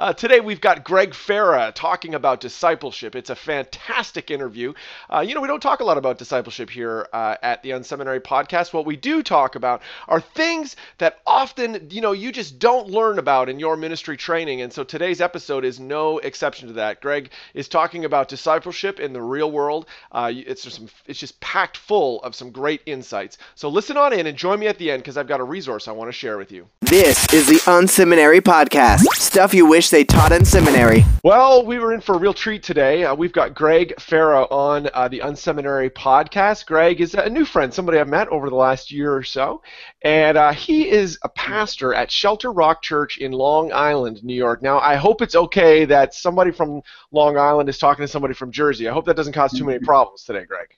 Uh, today we've got Gregg Farah talking about discipleship. It's a fantastic interview. Uh, you know, we don't talk a lot about discipleship here uh, at the Unseminary Podcast. What we do talk about are things that often, you know, you just don't learn about in your ministry training. And so today's episode is no exception to that. Gregg is talking about discipleship in the real world. Uh, it's just some, it's just packed full of some great insights. So listen on in and join me at the end because I've got a resource I want to share with you. This is the Unseminary Podcast. Stuff you wish they taught in seminary. Well, we were in for a real treat today. Uh, we've got Gregg Farah on uh, the Unseminary podcast. Gregg is a new friend, somebody I've met over the last year or so, and uh, he is a pastor at Shelter Rock Church in Long Island, New York. Now, I hope it's okay that somebody from Long Island is talking to somebody from Jersey. I hope that doesn't cause too many problems today, Gregg.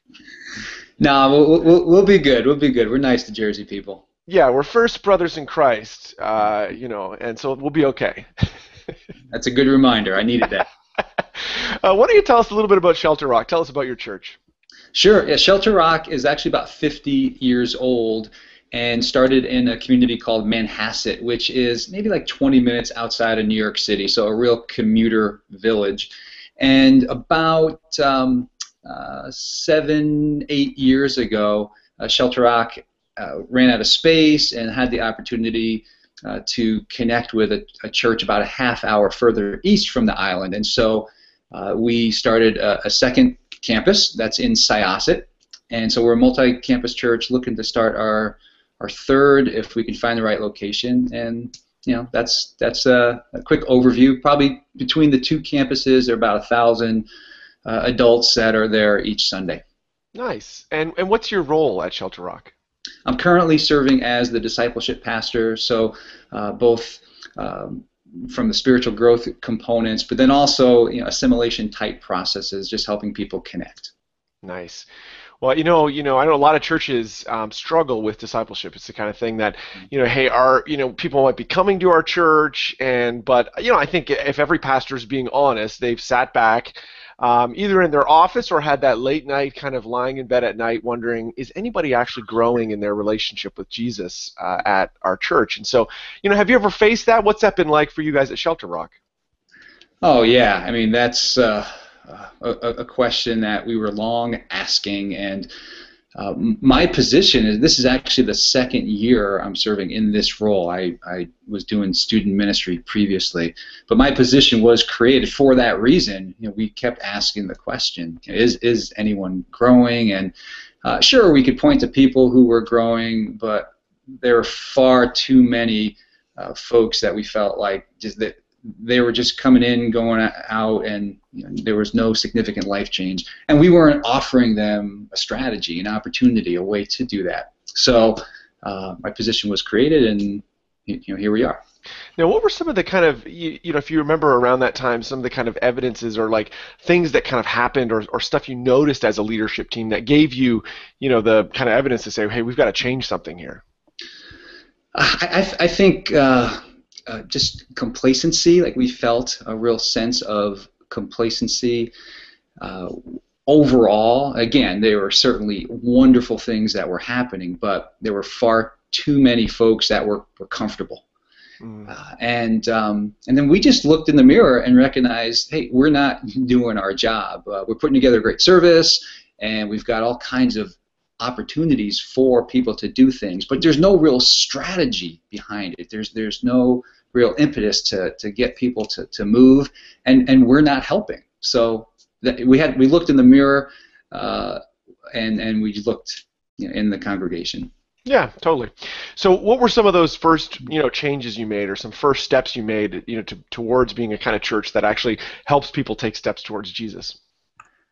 No, we'll, we'll, we'll be good. We'll be good. We're nice to Jersey people. Yeah, we're first brothers in Christ, uh, you know, and so we'll be okay. That's a good reminder. I needed that. uh, why don't you tell us a little bit about Shelter Rock? Tell us about your church. Sure. Yeah, Shelter Rock is actually about 50 years old and started in a community called Manhasset, which is maybe like 20 minutes outside of New York City, so a real commuter village. And about um, uh, seven, eight years ago, uh, Shelter Rock uh, ran out of space and had the opportunity uh, to connect with a, a, church about a half hour further east from the island. And so uh, we started a, a, second campus that's in Syosset. And so we're a multi-campus church looking to start our our third if we can find the right location. And you know that's that's a, a quick overview. Probably between the two campuses, there are about a thousand uh, adults that are there each Sunday. Nice. And and what's your role at Shelter Rock? I'm currently serving as the discipleship pastor, so uh, both um, from the spiritual growth components, but then also you know, assimilation type processes, just helping people connect. Nice. Well, you know, you know, I know a lot of churches um, struggle with discipleship. It's the kind of thing that, you know, hey, our, you know, people might be coming to our church, and but, you know, I think if every pastor is being honest, they've sat back um, either in their office or had that late night kind of lying in bed at night wondering, is anybody actually growing in their relationship with Jesus uh, at our church? And so, you know, have you ever faced that? What's that been like for you guys at Shelter Rock? Oh, yeah. I mean, that's uh, a, a question that we were long asking. And uh, my position is this is actually the second year I'm serving in this role. I, I was doing student ministry previously, but my position was created for that reason. You know, we kept asking the question: Is is anyone growing? And uh, sure, we could point to people who were growing, but there were far too many uh, folks that we felt like just that they were just coming in, going out, and there was no significant life change. And we weren't offering them a strategy, an opportunity, a way to do that. So uh, my position was created, and you know, here we are. Now, what were some of the kind of you, you know, if you remember around that time, some of the kind of evidences or like things that kind of happened or, or stuff you noticed as a leadership team that gave you, you know, the kind of evidence to say, hey, we've got to change something here. I, I, I think. Uh, uh, just complacency. Like we felt a real sense of complacency. Uh, overall, again, there were certainly wonderful things that were happening, but there were far too many folks that were, were comfortable. Mm. Uh, and um, and then we just looked in the mirror and recognized, hey, we're not doing our job. Uh, we're putting together a great service, and we've got all kinds of opportunities for people to do things, but there's no real strategy behind it. There's there's no real impetus to, to get people to, to move, and, and we're not helping. So we had we looked in the mirror, uh, and and we looked you know, in the congregation. Yeah, totally. So, what were some of those first, you know, changes you made, or some first steps you made, you know, to, towards being a kind of church that actually helps people take steps towards Jesus?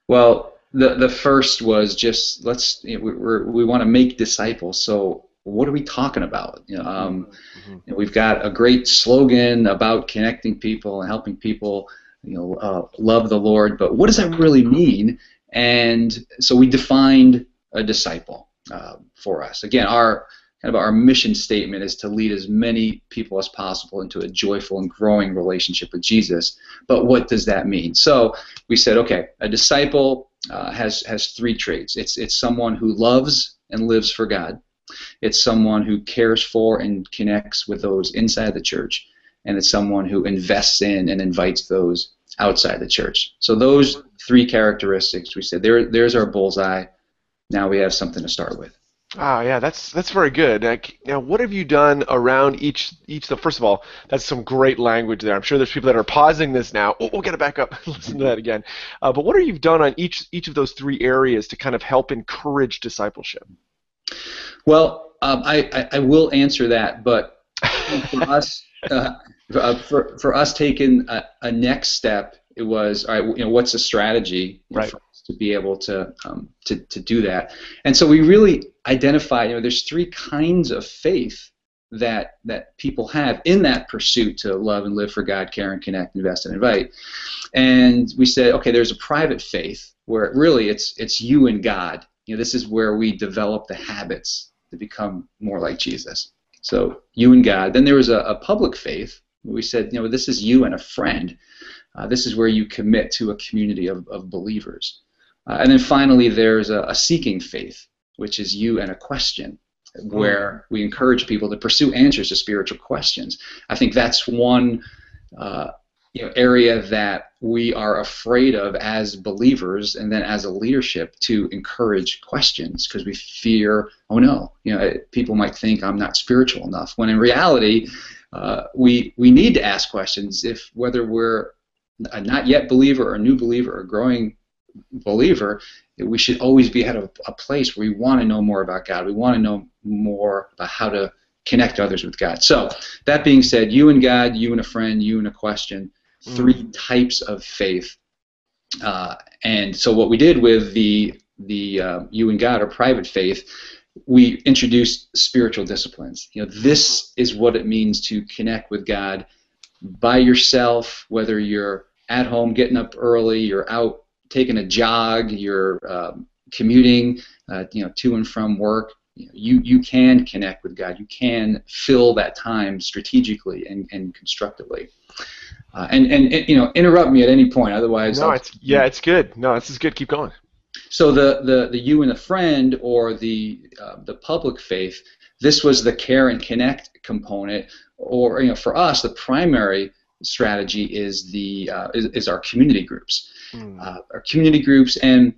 Well, the the first was just let's you know, we we want to make disciples. So what are we talking about? You know, um, mm-hmm. you know, we've got a great slogan about connecting people and helping people, you know, uh, love the Lord. But what does that really mean? And so we defined a disciple uh, for us. Again, our kind of our mission statement is to lead as many people as possible into a joyful and growing relationship with Jesus. But what does that mean? So we said, okay, a disciple uh, has has three traits. It's it's someone who loves and lives for God. It's someone who cares for and connects with those inside the church, and it's someone who invests in and invites those outside the church. So those three characteristics, we said, there, there's our bullseye. Now we have something to start with. Oh yeah, that's that's very good. now, what have you done around each each? The first of all, that's some great language there. I'm sure there's people that are pausing this now. Oh, we'll get it back up. And listen to that again. Uh, but what have you done on each each of those three areas to kind of help encourage discipleship? Well, um, I, I, I will answer that, but for us, uh, uh, for for us taking a, a next step, it was all right. You know, what's the strategy right. to be able to um, to to do that? And so we really identify. You know, there's three kinds of faith that that people have in that pursuit to love and live for God, care and connect, invest and invite. And we said, okay, there's a private faith where really it's it's you and God. You know, this is where we develop the habits to become more like Jesus. So you and God. Then there was a, a public faith. We said, you know, this is you and a friend. Uh, this is where you commit to a community of, of believers. Uh, and then finally, there's a, a, seeking faith, which is you and a question, where we encourage people to pursue answers to spiritual questions. I think that's one uh, you know, area that we are afraid of as believers and then as a leadership to encourage questions because we fear, oh no, you know, people might think I'm not spiritual enough. When in reality, uh, we we need to ask questions if whether we're a not yet believer or a new believer or a growing believer, we should always be at a, a place where we want to know more about God. We want to know more about how to connect others with God. So, that being said, you and God, you and a friend, you and a question three mm. types of faith. Uh, and so what we did with the the uh, you and God or private faith, we introduced spiritual disciplines. You know, this is what it means to connect with God by yourself, whether you're at home getting up early, you're out taking a jog, you're um, commuting, uh, you know, to and from work. You, you can connect with God. You can fill that time strategically and, and constructively. Uh, and, and, and you know interrupt me at any point otherwise no I'll, it's yeah it's good no this is good keep going so the the, the you and the friend or the uh, the public faith this was the care and connect component or you know for us the primary strategy is the uh, is, is, our community groups mm. our community groups and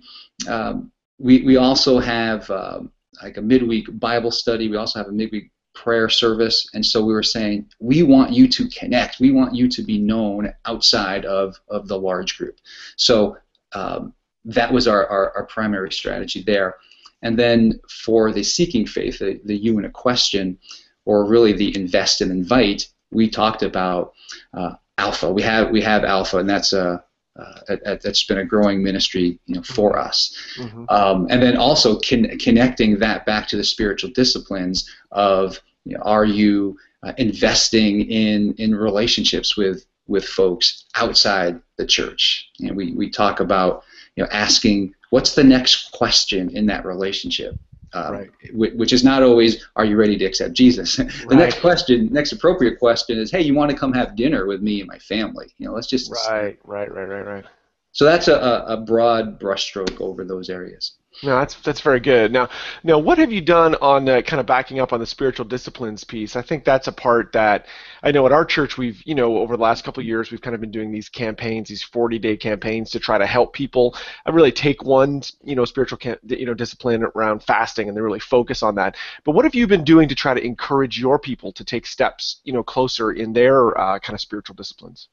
um, we, we also have um, like a midweek Bible study. We also have a midweek prayer service. And so we were saying, we want you to connect. We want you to be known outside of, of the large group. So um, that was our, our, our, primary strategy there. And then for the seeking faith, the, the you in a question, or really the invest and invite, we talked about uh, Alpha. We have we have Alpha, and that's a uh, that's been a growing ministry, you know, for us. Mm-hmm. Um, and then also con- connecting that back to the spiritual disciplines of, you know, are you uh, investing in in relationships with with folks outside the church? And you know, we we talk about, you know, asking what's the next question in that relationship. Um, right. which is not always, are you ready to accept Jesus? the right. next question, next appropriate question is, hey, you want to come have dinner with me and my family? You know, let's just. Right, right, right, right, right. So that's a, a broad brushstroke over those areas. No, that's that's very good. Now, now, what have you done on uh, kind of backing up on the spiritual disciplines piece? I think that's a part that I know at our church we've, you know, over the last couple of years we've kind of been doing these campaigns, these 40-day campaigns to try to help people really take one, you know, spiritual, you know, discipline around fasting and they really focus on that. But what have you been doing to try to encourage your people to take steps, you know, closer in their uh, kind of spiritual disciplines?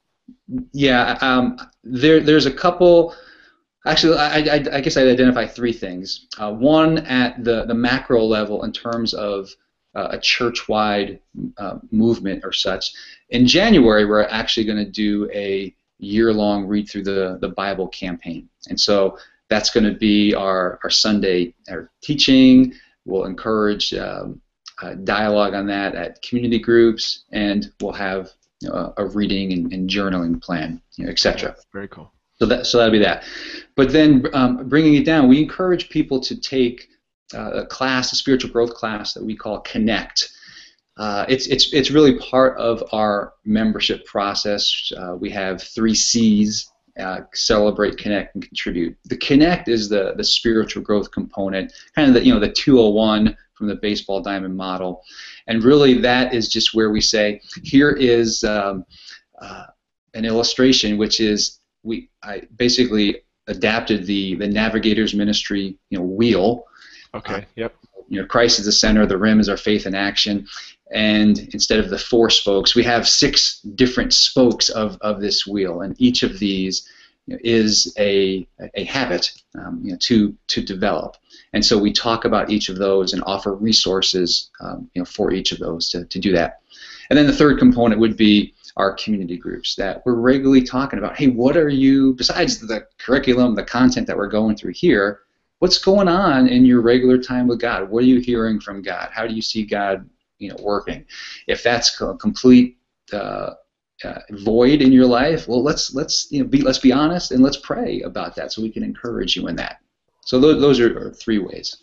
Yeah, um, there, there's a couple Actually, I, I, I, guess I'd identify three things. Uh, one at the, the macro level in terms of uh, a church-wide uh, movement or such. In January, we're actually going to do a year-long read through the, the Bible campaign. And so that's going to be our, our Sunday our teaching. We'll encourage um, dialogue on that at community groups, and we'll have you know, a, a, reading and, and, journaling plan, you know, etc. Very cool. So that so that'll be that. But then um, bringing it down, we encourage people to take uh, a class, a spiritual growth class that we call Connect. Uh, it's, it's, it's really part of our membership process. Uh, we have three C's uh, celebrate, connect, and contribute. The connect is the, the spiritual growth component, kind of the, you know, the 201 from the baseball diamond model. And really, that is just where we say, here is um, uh, an illustration, which is we I basically adapted the the navigator's ministry, you know, wheel. Okay. Uh, yep. You know, Christ is the center. The rim is our faith in action, and instead of the four spokes, we have six different spokes of, of this wheel, and each of these you know, is a, a habit um, you know, to to develop. And so we talk about each of those and offer resources um, you know, for each of those to, to do that. And then the third component would be our community groups that we're regularly talking about. Hey, what are you, besides the curriculum, the content that we're going through here, what's going on in your regular time with God? What are you hearing from God? How do you see God, you know, working? If that's a complete uh, uh, void in your life, well, let's let's you know be let's be honest and let's pray about that so we can encourage you in that. So those, are three ways.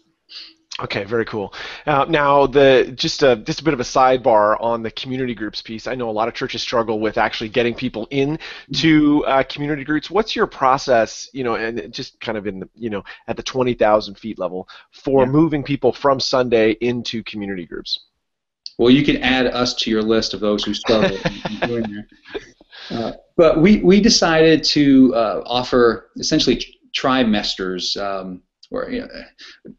Okay, very cool. Uh, now, the just a just a bit of a sidebar on the community groups piece. I know a lot of churches struggle with actually getting people in to uh, community groups. What's your process, you know, and just kind of in the, you know, at the twenty thousand feet level for yeah. moving people from Sunday into community groups? Well, you can add us to your list of those who struggle. Uh, but we we decided to uh, offer essentially trimesters. Um, or you know,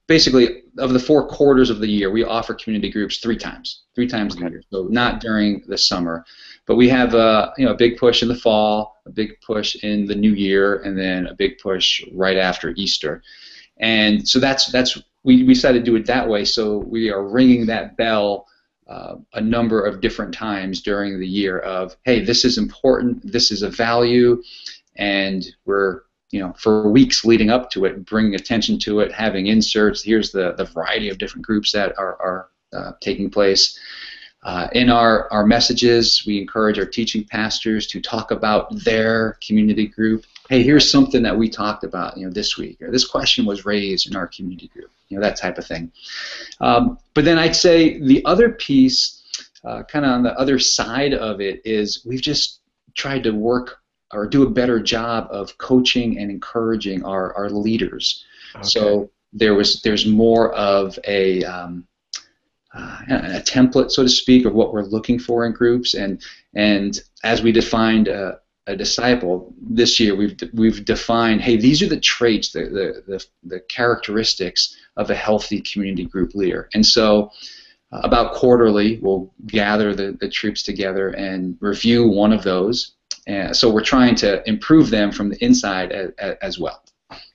basically of the four quarters of the year, we offer community groups three times, three times okay. a year. So not during the summer, but we have a you know a big push in the fall, a big push in the new year, and then a big push right after Easter. And so that's that's we, we decided to do it that way. So we are ringing that bell. Uh, a number of different times during the year of hey this is important this is a value and we're you know, for weeks leading up to it, bringing attention to it, having inserts. Here's the, the variety of different groups that are, are uh, taking place. Uh, in our, our messages, we encourage our teaching pastors to talk about their community group. Hey, here's something that we talked about, you know, this week, or this question was raised in our community group, you know, that type of thing. Um, but then I'd say the other piece, uh, kind of on the other side of it, is we've just tried to work or do a better job of coaching and encouraging our, our leaders. Okay. So there was there's more of a um, uh, a template, so to speak, of what we're looking for in groups, and and as we defined a, a disciple this year, we've we've defined, hey, these are the traits, the, the the, the characteristics of a healthy community group leader, and so. Uh, about quarterly, we'll gather the, the troops together and review one of those and so we're trying to improve them from the inside as, as well.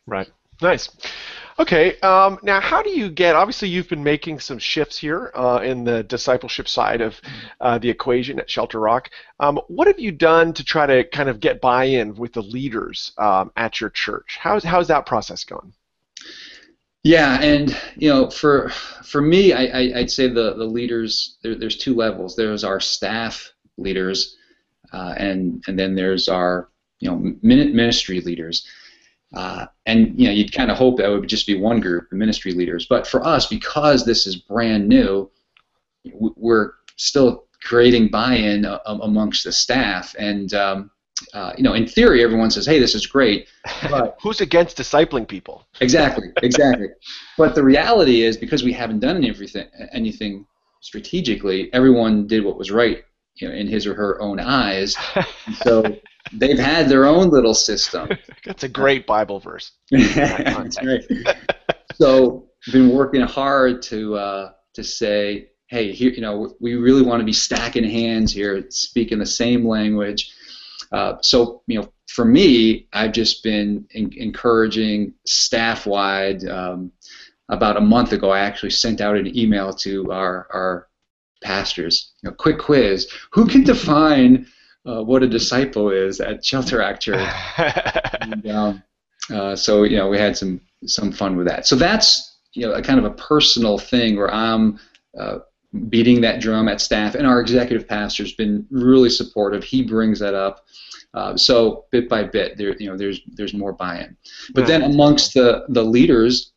Right. Nice. Okay. Um, now, how do you get? Obviously, you've been making some shifts here uh, in the discipleship side of uh, the equation at Shelter Rock. Um, what have you done to try to kind of get buy-in with the leaders um, at your church? How's how's that process going? Yeah, and you know, for for me, I, I would say the the leaders there, there's two levels. There's our staff leaders, uh, and and then there's our you know ministry leaders. Uh, and you know, you'd kind of hope that would just be one group, the ministry leaders. But for us, because this is brand new, we're still creating buy-in uh, amongst the staff. And um, uh, you know, in theory, everyone says, "Hey, this is great." But who's against discipling people? exactly, exactly. but the reality is, because we haven't done everything, anything strategically, everyone did what was right you know, in his or her own eyes. so they've had their own little system. That's a great Bible verse. That's right. so been working hard to uh, to say, hey, here, you know, we really want to be stacking hands here, speaking the same language. Uh, so, you know, for me, I've just been in- encouraging staff-wide. Um, about a month ago, I actually sent out an email to our, our pastors. You know, quick quiz: Who can define uh, what a disciple is at Shelter Rock Church? and, um, uh, so you know, we had some some fun with that. So that's you know a kind of a personal thing where I'm uh, beating that drum at staff, and our executive pastor's been really supportive. He brings that up Uh, so bit by bit, there you know there's there's more buy-in. But then amongst the the leaders,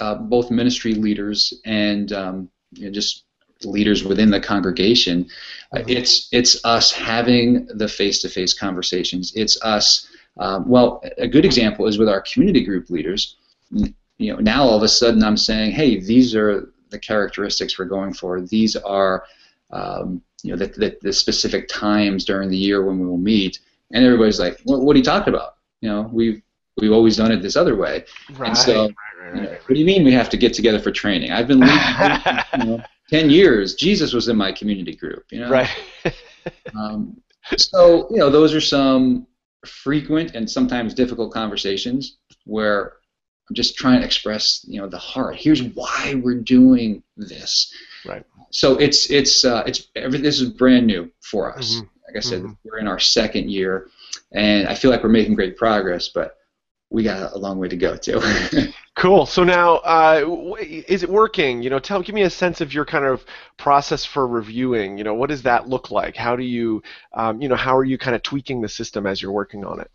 uh, both ministry leaders and um, you know, just leaders within the congregation, uh, mm-hmm. it's it's us having the face-to-face conversations. It's us. Um, well, a good example is with our community group leaders. You know, now all of a sudden I'm saying, hey, these are the characteristics we're going for. These are um, you know the, the, the, specific times during the year when we will meet, and everybody's like, what, what are you talking about? You know, we've we've always done it this other way. Right, and so, right, right, you know, what do you mean we have to get together for training? I've been leading you know, ten years. Jesus was in my community group. You know, right. um, so you know, those are some frequent and sometimes difficult conversations where I'm just trying to express, you know, the heart. Here's why we're doing this. Right. So it's it's uh, it's every, this is brand new for us. Mm-hmm. Like I said, mm-hmm. we're in our second year, and I feel like we're making great progress, but we got a long way to go too. cool. So now, uh, is it working? You know, tell, give me a sense of your kind of process for reviewing. You know, what does that look like? How do you, um, you know, how are you kind of tweaking the system as you're working on it?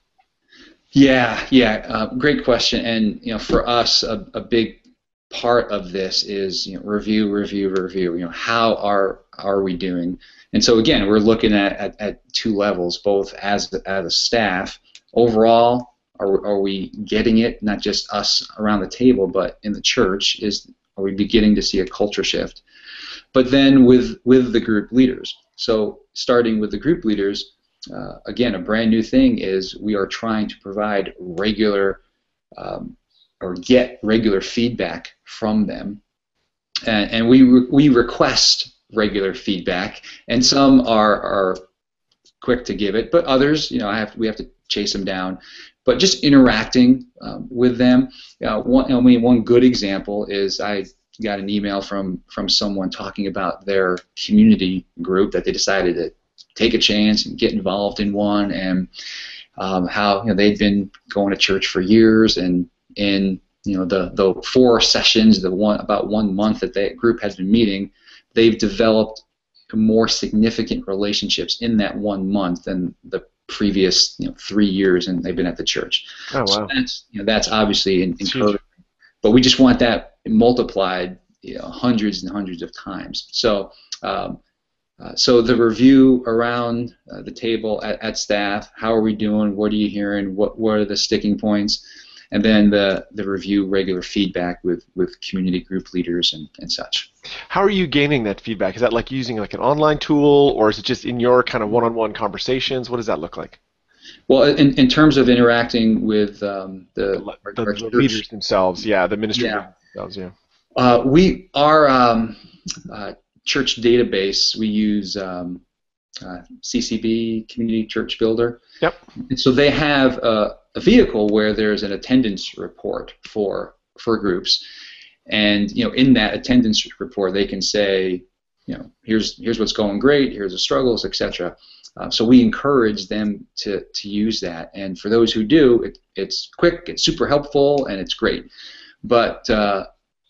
Yeah, yeah, uh, great question. And you know, for us, a, a big part of this is you know review, review, review. You know, how are are we doing? And so again, we're looking at, at, at two levels, both as as a staff. Overall, are, are we getting it? Not just us around the table, but in the church. Is are we beginning to see a culture shift? But then with with the group leaders. So starting with the group leaders, uh, again, a brand new thing is we are trying to provide regular um, or get regular feedback from them, and, and we re- we request regular feedback, and some are are quick to give it, but others, you know, I have we have to chase them down. But just interacting um, with them. Uh, one, I mean, one good example is I got an email from from someone talking about their community group that they decided to take a chance and get involved in one, and um, how you know they'd been going to church for years, and in you know the the four sessions, the one about one month that that group has been meeting, they've developed more significant relationships in that one month than the previous you know three years and they've been at the church. Oh wow! So that's you know that's obviously encouraging, but we just want that multiplied you know hundreds and hundreds of times. So um, uh, so the review around uh, the table at, at, staff, how are we doing? What are you hearing? What what are the sticking points? And then the, the review regular feedback with, with community group leaders and, and such. How are you gaining that feedback? Is that like using like an online tool or is it just in your kind of one-on-one conversations? What does that look like? Well, in, in terms of interacting with um, the, the, the leaders themselves, yeah, the ministry yeah. themselves, yeah. Uh, we are um, uh, church database, we use um, uh, CCB, Community Church Builder. Yep. And so they have a, a, vehicle where there's an attendance report for for groups, and you know in that attendance report they can say, you know, here's here's what's going great, here's the struggles, etc. Uh, so we encourage them to to use that, and for those who do, it, it's quick, it's super helpful, and it's great. But uh,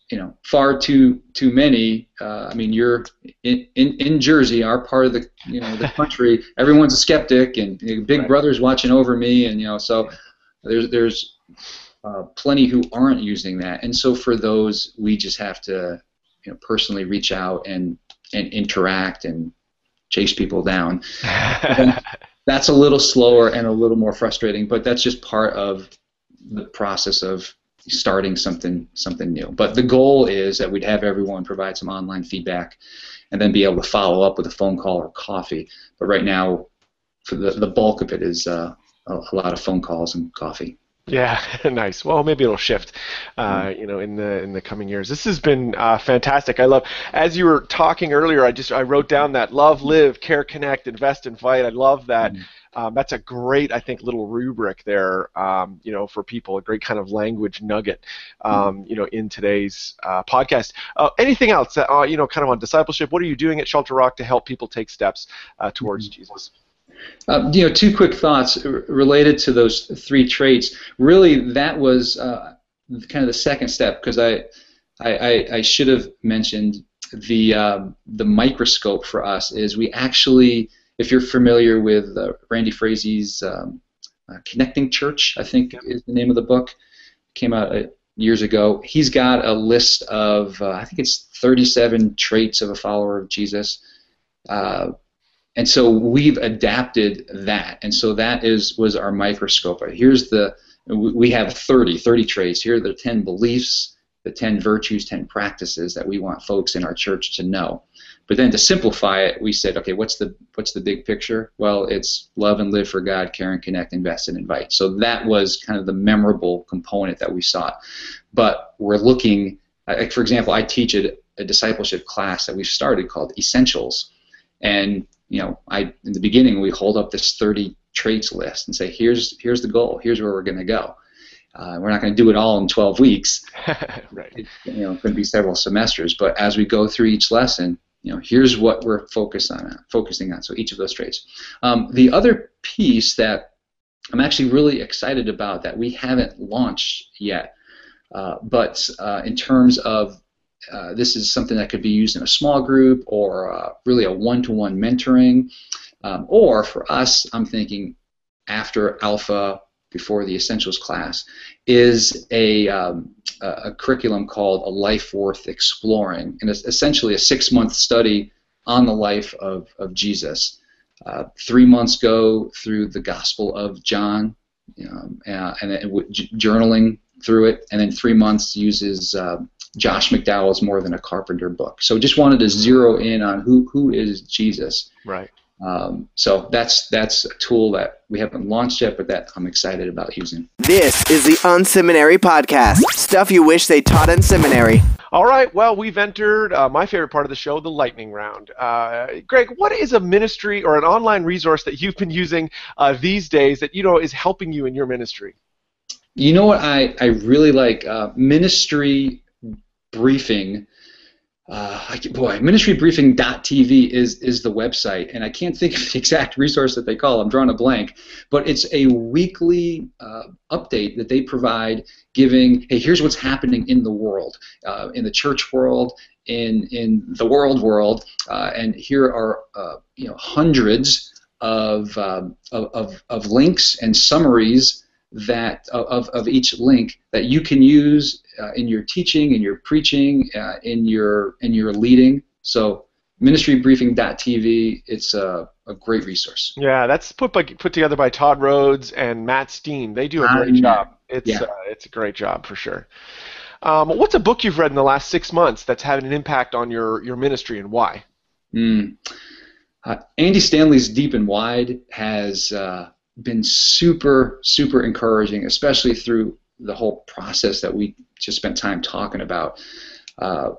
you know, far too too many. Uh, I mean, you're in, in in Jersey, our part of the you know the country. Everyone's a skeptic, and you know, Big right. Brother's watching over me, and you know, so there's there's uh, plenty who aren't using that, and so for those, we just have to you know personally reach out and and interact and chase people down. that's a little slower and a little more frustrating, but that's just part of the process of starting something something new. But the goal is that we'd have everyone provide some online feedback, and then be able to follow up with a phone call or coffee. But right now, for the the bulk of it is uh, a, a lot of phone calls and coffee. Yeah, nice. Well, maybe it'll shift, uh, mm-hmm. you know, in the in the coming years. This has been uh, fantastic. I love, as you were talking earlier, I just I wrote down that love, live, care, connect, invest, invite. I love that. Mm-hmm um, that's a great, I think, little rubric there, um, you know, for people, a great kind of language nugget, um, mm-hmm. you know, in today's uh, podcast. Uh, anything else, that, uh, you know, kind of on discipleship? What are you doing at Shelter Rock to help people take steps uh, towards mm-hmm. Jesus? Uh, you know, two quick thoughts related to those three traits. Really, that was uh, kind of the second step because I, I, I, should have mentioned the um, the microscope for us is we actually if you're familiar with uh, Randy Frazee's um, uh, Connecting Church, I think is the name of the book, came out uh, years ago. He's got a list of uh, I think it's 37 traits of a follower of Jesus. And so we've adapted that, and so that is was our microscope. Here's the we have 30 30 traits. Here are the 10 beliefs, the 10 virtues, 10 practices that we want folks in our church to know. But then to simplify it, we said, okay, what's the what's the big picture? Well, it's love and live for God, care and connect, invest and invite. So that was kind of the memorable component that we sought. But we're looking, like for example, I teach a, a discipleship class that we've started called Essentials, and you know, I in the beginning we hold up this 30 traits list and say, here's here's the goal, here's where we're going to go. Uh, we're not going to do it all in 12 weeks. right. It, you know, it's going to be several semesters. But as we go through each lesson, you know, here's what we're focused on, focusing on. So each of those traits. Um, the other piece that I'm actually really excited about that we haven't launched yet, uh, but uh, in terms of uh, this is something that could be used in a small group or uh, really a one-to-one mentoring, um, or for us, I'm thinking after Alpha, before the Essentials class, is a um, a, curriculum called A Life Worth Exploring, and it's essentially a six month study on the life of, of Jesus. Uh, three months go through the Gospel of John, um, uh, and then journaling through it, and then three months uses Josh McDowell's More Than a Carpenter book. So just wanted to zero in on who who is Jesus. Right. Um, so that's that's a tool that we haven't launched yet, but that I'm excited about using. This is the Unseminary Podcast. Stuff you wish they taught in seminary. All right. Well, we've entered uh, my favorite part of the show, the lightning round. Uh, Gregg, what is a ministry or an online resource that you've been using uh, these days that you know is helping you in your ministry? You know what I I really like uh, ministry briefing uh, boy, ministrybriefing.tv is is the website, and I can't think of the exact resource that they call. I'm drawing a blank, but it's a weekly uh, update that they provide, giving, hey, here's what's happening in the world, uh, in the church world, in in the world world, uh, and here are uh, you know hundreds of, um, of, of of links and summaries that of, of each link that you can use uh, in your teaching, in your preaching, uh, in your in your leading. So ministrybriefing.tv, it's a, a great resource. Yeah, that's put by, put together by Todd Rhodes and Matt Steen. They do a great um, job. It's yeah. uh, it's a great job for sure. Um, what's a book you've read in the last six months that's had an impact on your your ministry and why? Mm. Andy Stanley's Deep and Wide has uh, been super, super encouraging, especially through the whole process that we just spent time talking about. Uh,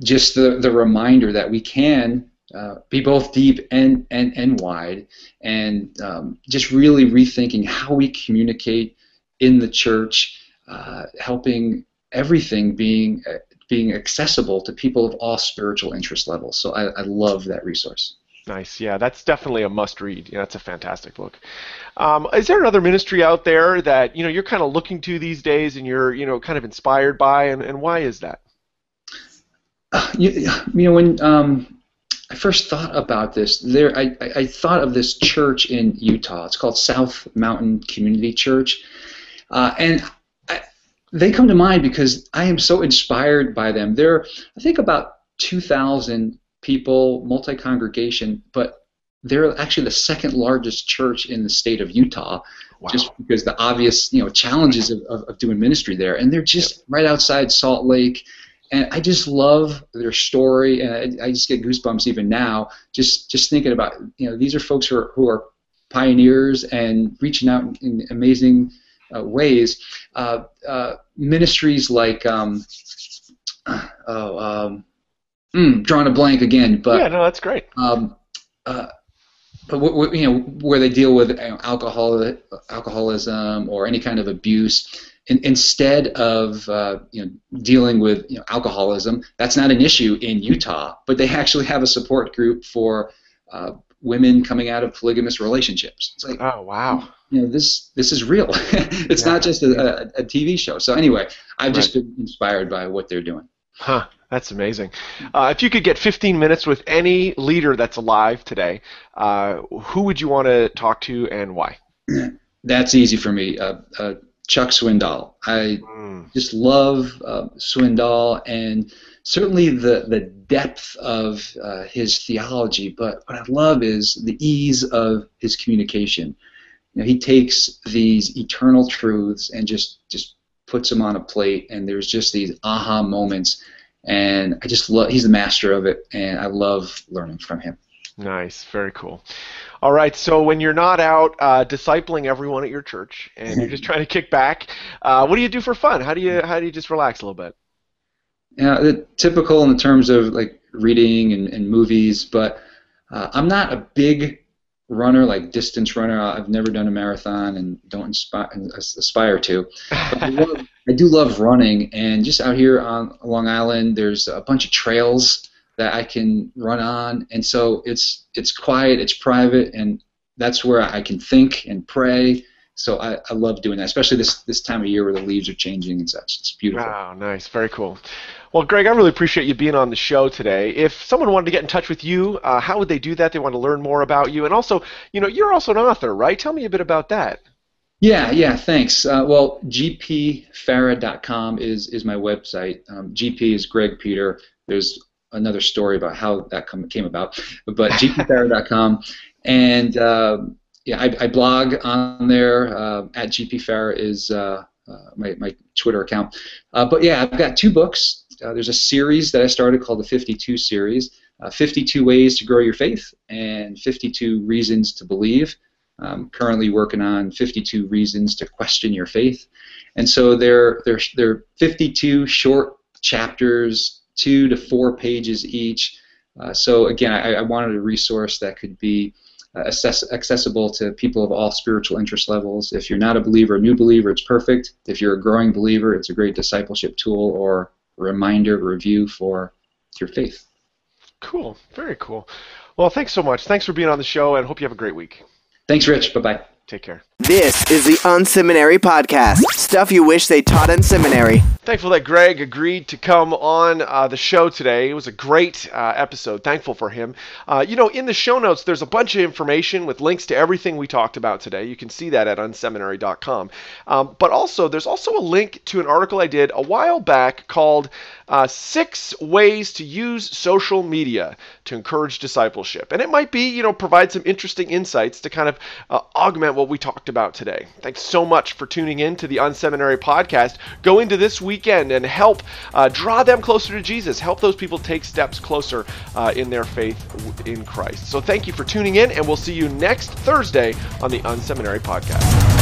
just the, the reminder that we can uh, be both deep and, and, and wide, and um, just really rethinking how we communicate in the church, uh, helping everything being uh, being accessible to people of all spiritual interest levels. So I, I love that resource. Nice. Yeah, that's definitely a must-read. Yeah, that's a fantastic book. Um, is there another ministry out there that you know you're kind of looking to these days, and you're you know kind of inspired by, and, and why is that? You, you know when um, I first thought about this, there I, I thought of this church in Utah. It's called South Mountain Community Church, uh, and I, they come to mind because I am so inspired by them. They're I think about 2,000 people, multi congregation, but they're actually the second largest church in the state of Utah, wow. just because the obvious you know challenges of, of, of doing ministry there, and they're just yep. right outside Salt Lake. And I just love their story, and I, I, just get goosebumps even now, just just thinking about you know these are folks who are who are pioneers and reaching out in amazing uh, ways. Uh, uh, ministries like um, oh, um, Mm, drawing a blank again, but yeah, no, that's great. Um, uh, but w- w- you know where they deal with alcohol, alcoholism, or any kind of abuse. In, instead of uh, you know dealing with you know, alcoholism, that's not an issue in Utah, but they actually have a support group for uh, women coming out of polygamous relationships. It's like, oh wow, you know this this is real. it's yeah, not just a, a, a, TV show. So anyway, I've just been inspired by what they're doing. Huh. That's amazing. Uh, if you could get 15 minutes with any leader that's alive today, uh, who would you want to talk to and why? That's easy for me. Uh, uh Chuck Swindoll. I mm. just love uh, Swindoll and certainly the, the depth of uh, his theology, but what I love is the ease of his communication. You know, he takes these eternal truths and just, just puts them on a plate, and there's just these aha moments and I just love. He's the master of it, and I love learning from him. Nice, very cool. All right, so when you're not out uh, discipling everyone at your church and you're just trying to kick back, uh, what do you do for fun? How do you how do you just relax a little bit? Yeah, the typical in terms of like reading and, and movies, but uh, I'm not a big runner, like distance runner. I've never done a marathon and don't inspire, aspire to. But I, love, I do love running, and just out here on Long Island, there's a bunch of trails that I can run on, and so it's it's quiet, it's private, and that's where I can think and pray. So I, I love doing that, especially this this time of year where the leaves are changing and such. It's beautiful. Wow, nice, very cool. Well, Gregg, I really appreciate you being on the show today. If someone wanted to get in touch with you, uh, how would they do that? They want to learn more about you, and also, you know, you're also an author, right? Tell me a bit about that. Yeah, yeah, thanks. Uh, well, gpfarah.com is is my website. Um, GP is Gregg Peter. There's another story about how that come, came about, but gpfarah.com, and uh, yeah, I, I, blog on there. Uh, at gpfarah is uh, uh, my my Twitter account. Uh, but yeah, I've got two books. There's a series that I started called the 52 series, uh, 52 ways to grow your faith and 52 reasons to believe. I'm currently working on 52 reasons to question your faith, and so they're they're they're 52 short chapters, two to four pages each. Uh, so again, I, I wanted a resource that could be uh, access- accessible to people of all spiritual interest levels. If you're not a believer, a new believer, it's perfect. If you're a growing believer, it's a great discipleship tool or reminder, review for your faith. Cool. Very cool. Well, thanks so much. Thanks for being on the show and hope you have a great week. Thanks, Rich. Bye bye. Take care. This is the Unseminary Podcast. Stuff you wish they taught in seminary. Thankful that Gregg agreed to come on uh, the show today. It was a great uh, episode. Thankful for him. Uh, you know, in the show notes, there's a bunch of information with links to everything we talked about today. You can see that at unseminary.com. Um, but also, there's also a link to an article I did a while back called uh, Six Ways to Use Social Media to Encourage Discipleship. And it might be, you know, provide some interesting insights to kind of uh, augment what we talked about today. Thanks so much for tuning in to the Unseminary podcast. Go into this weekend and help uh, draw them closer to Jesus. Help those people take steps closer uh, in their faith in Christ. So thank you for tuning in, and we'll see you next Thursday on the Unseminary podcast.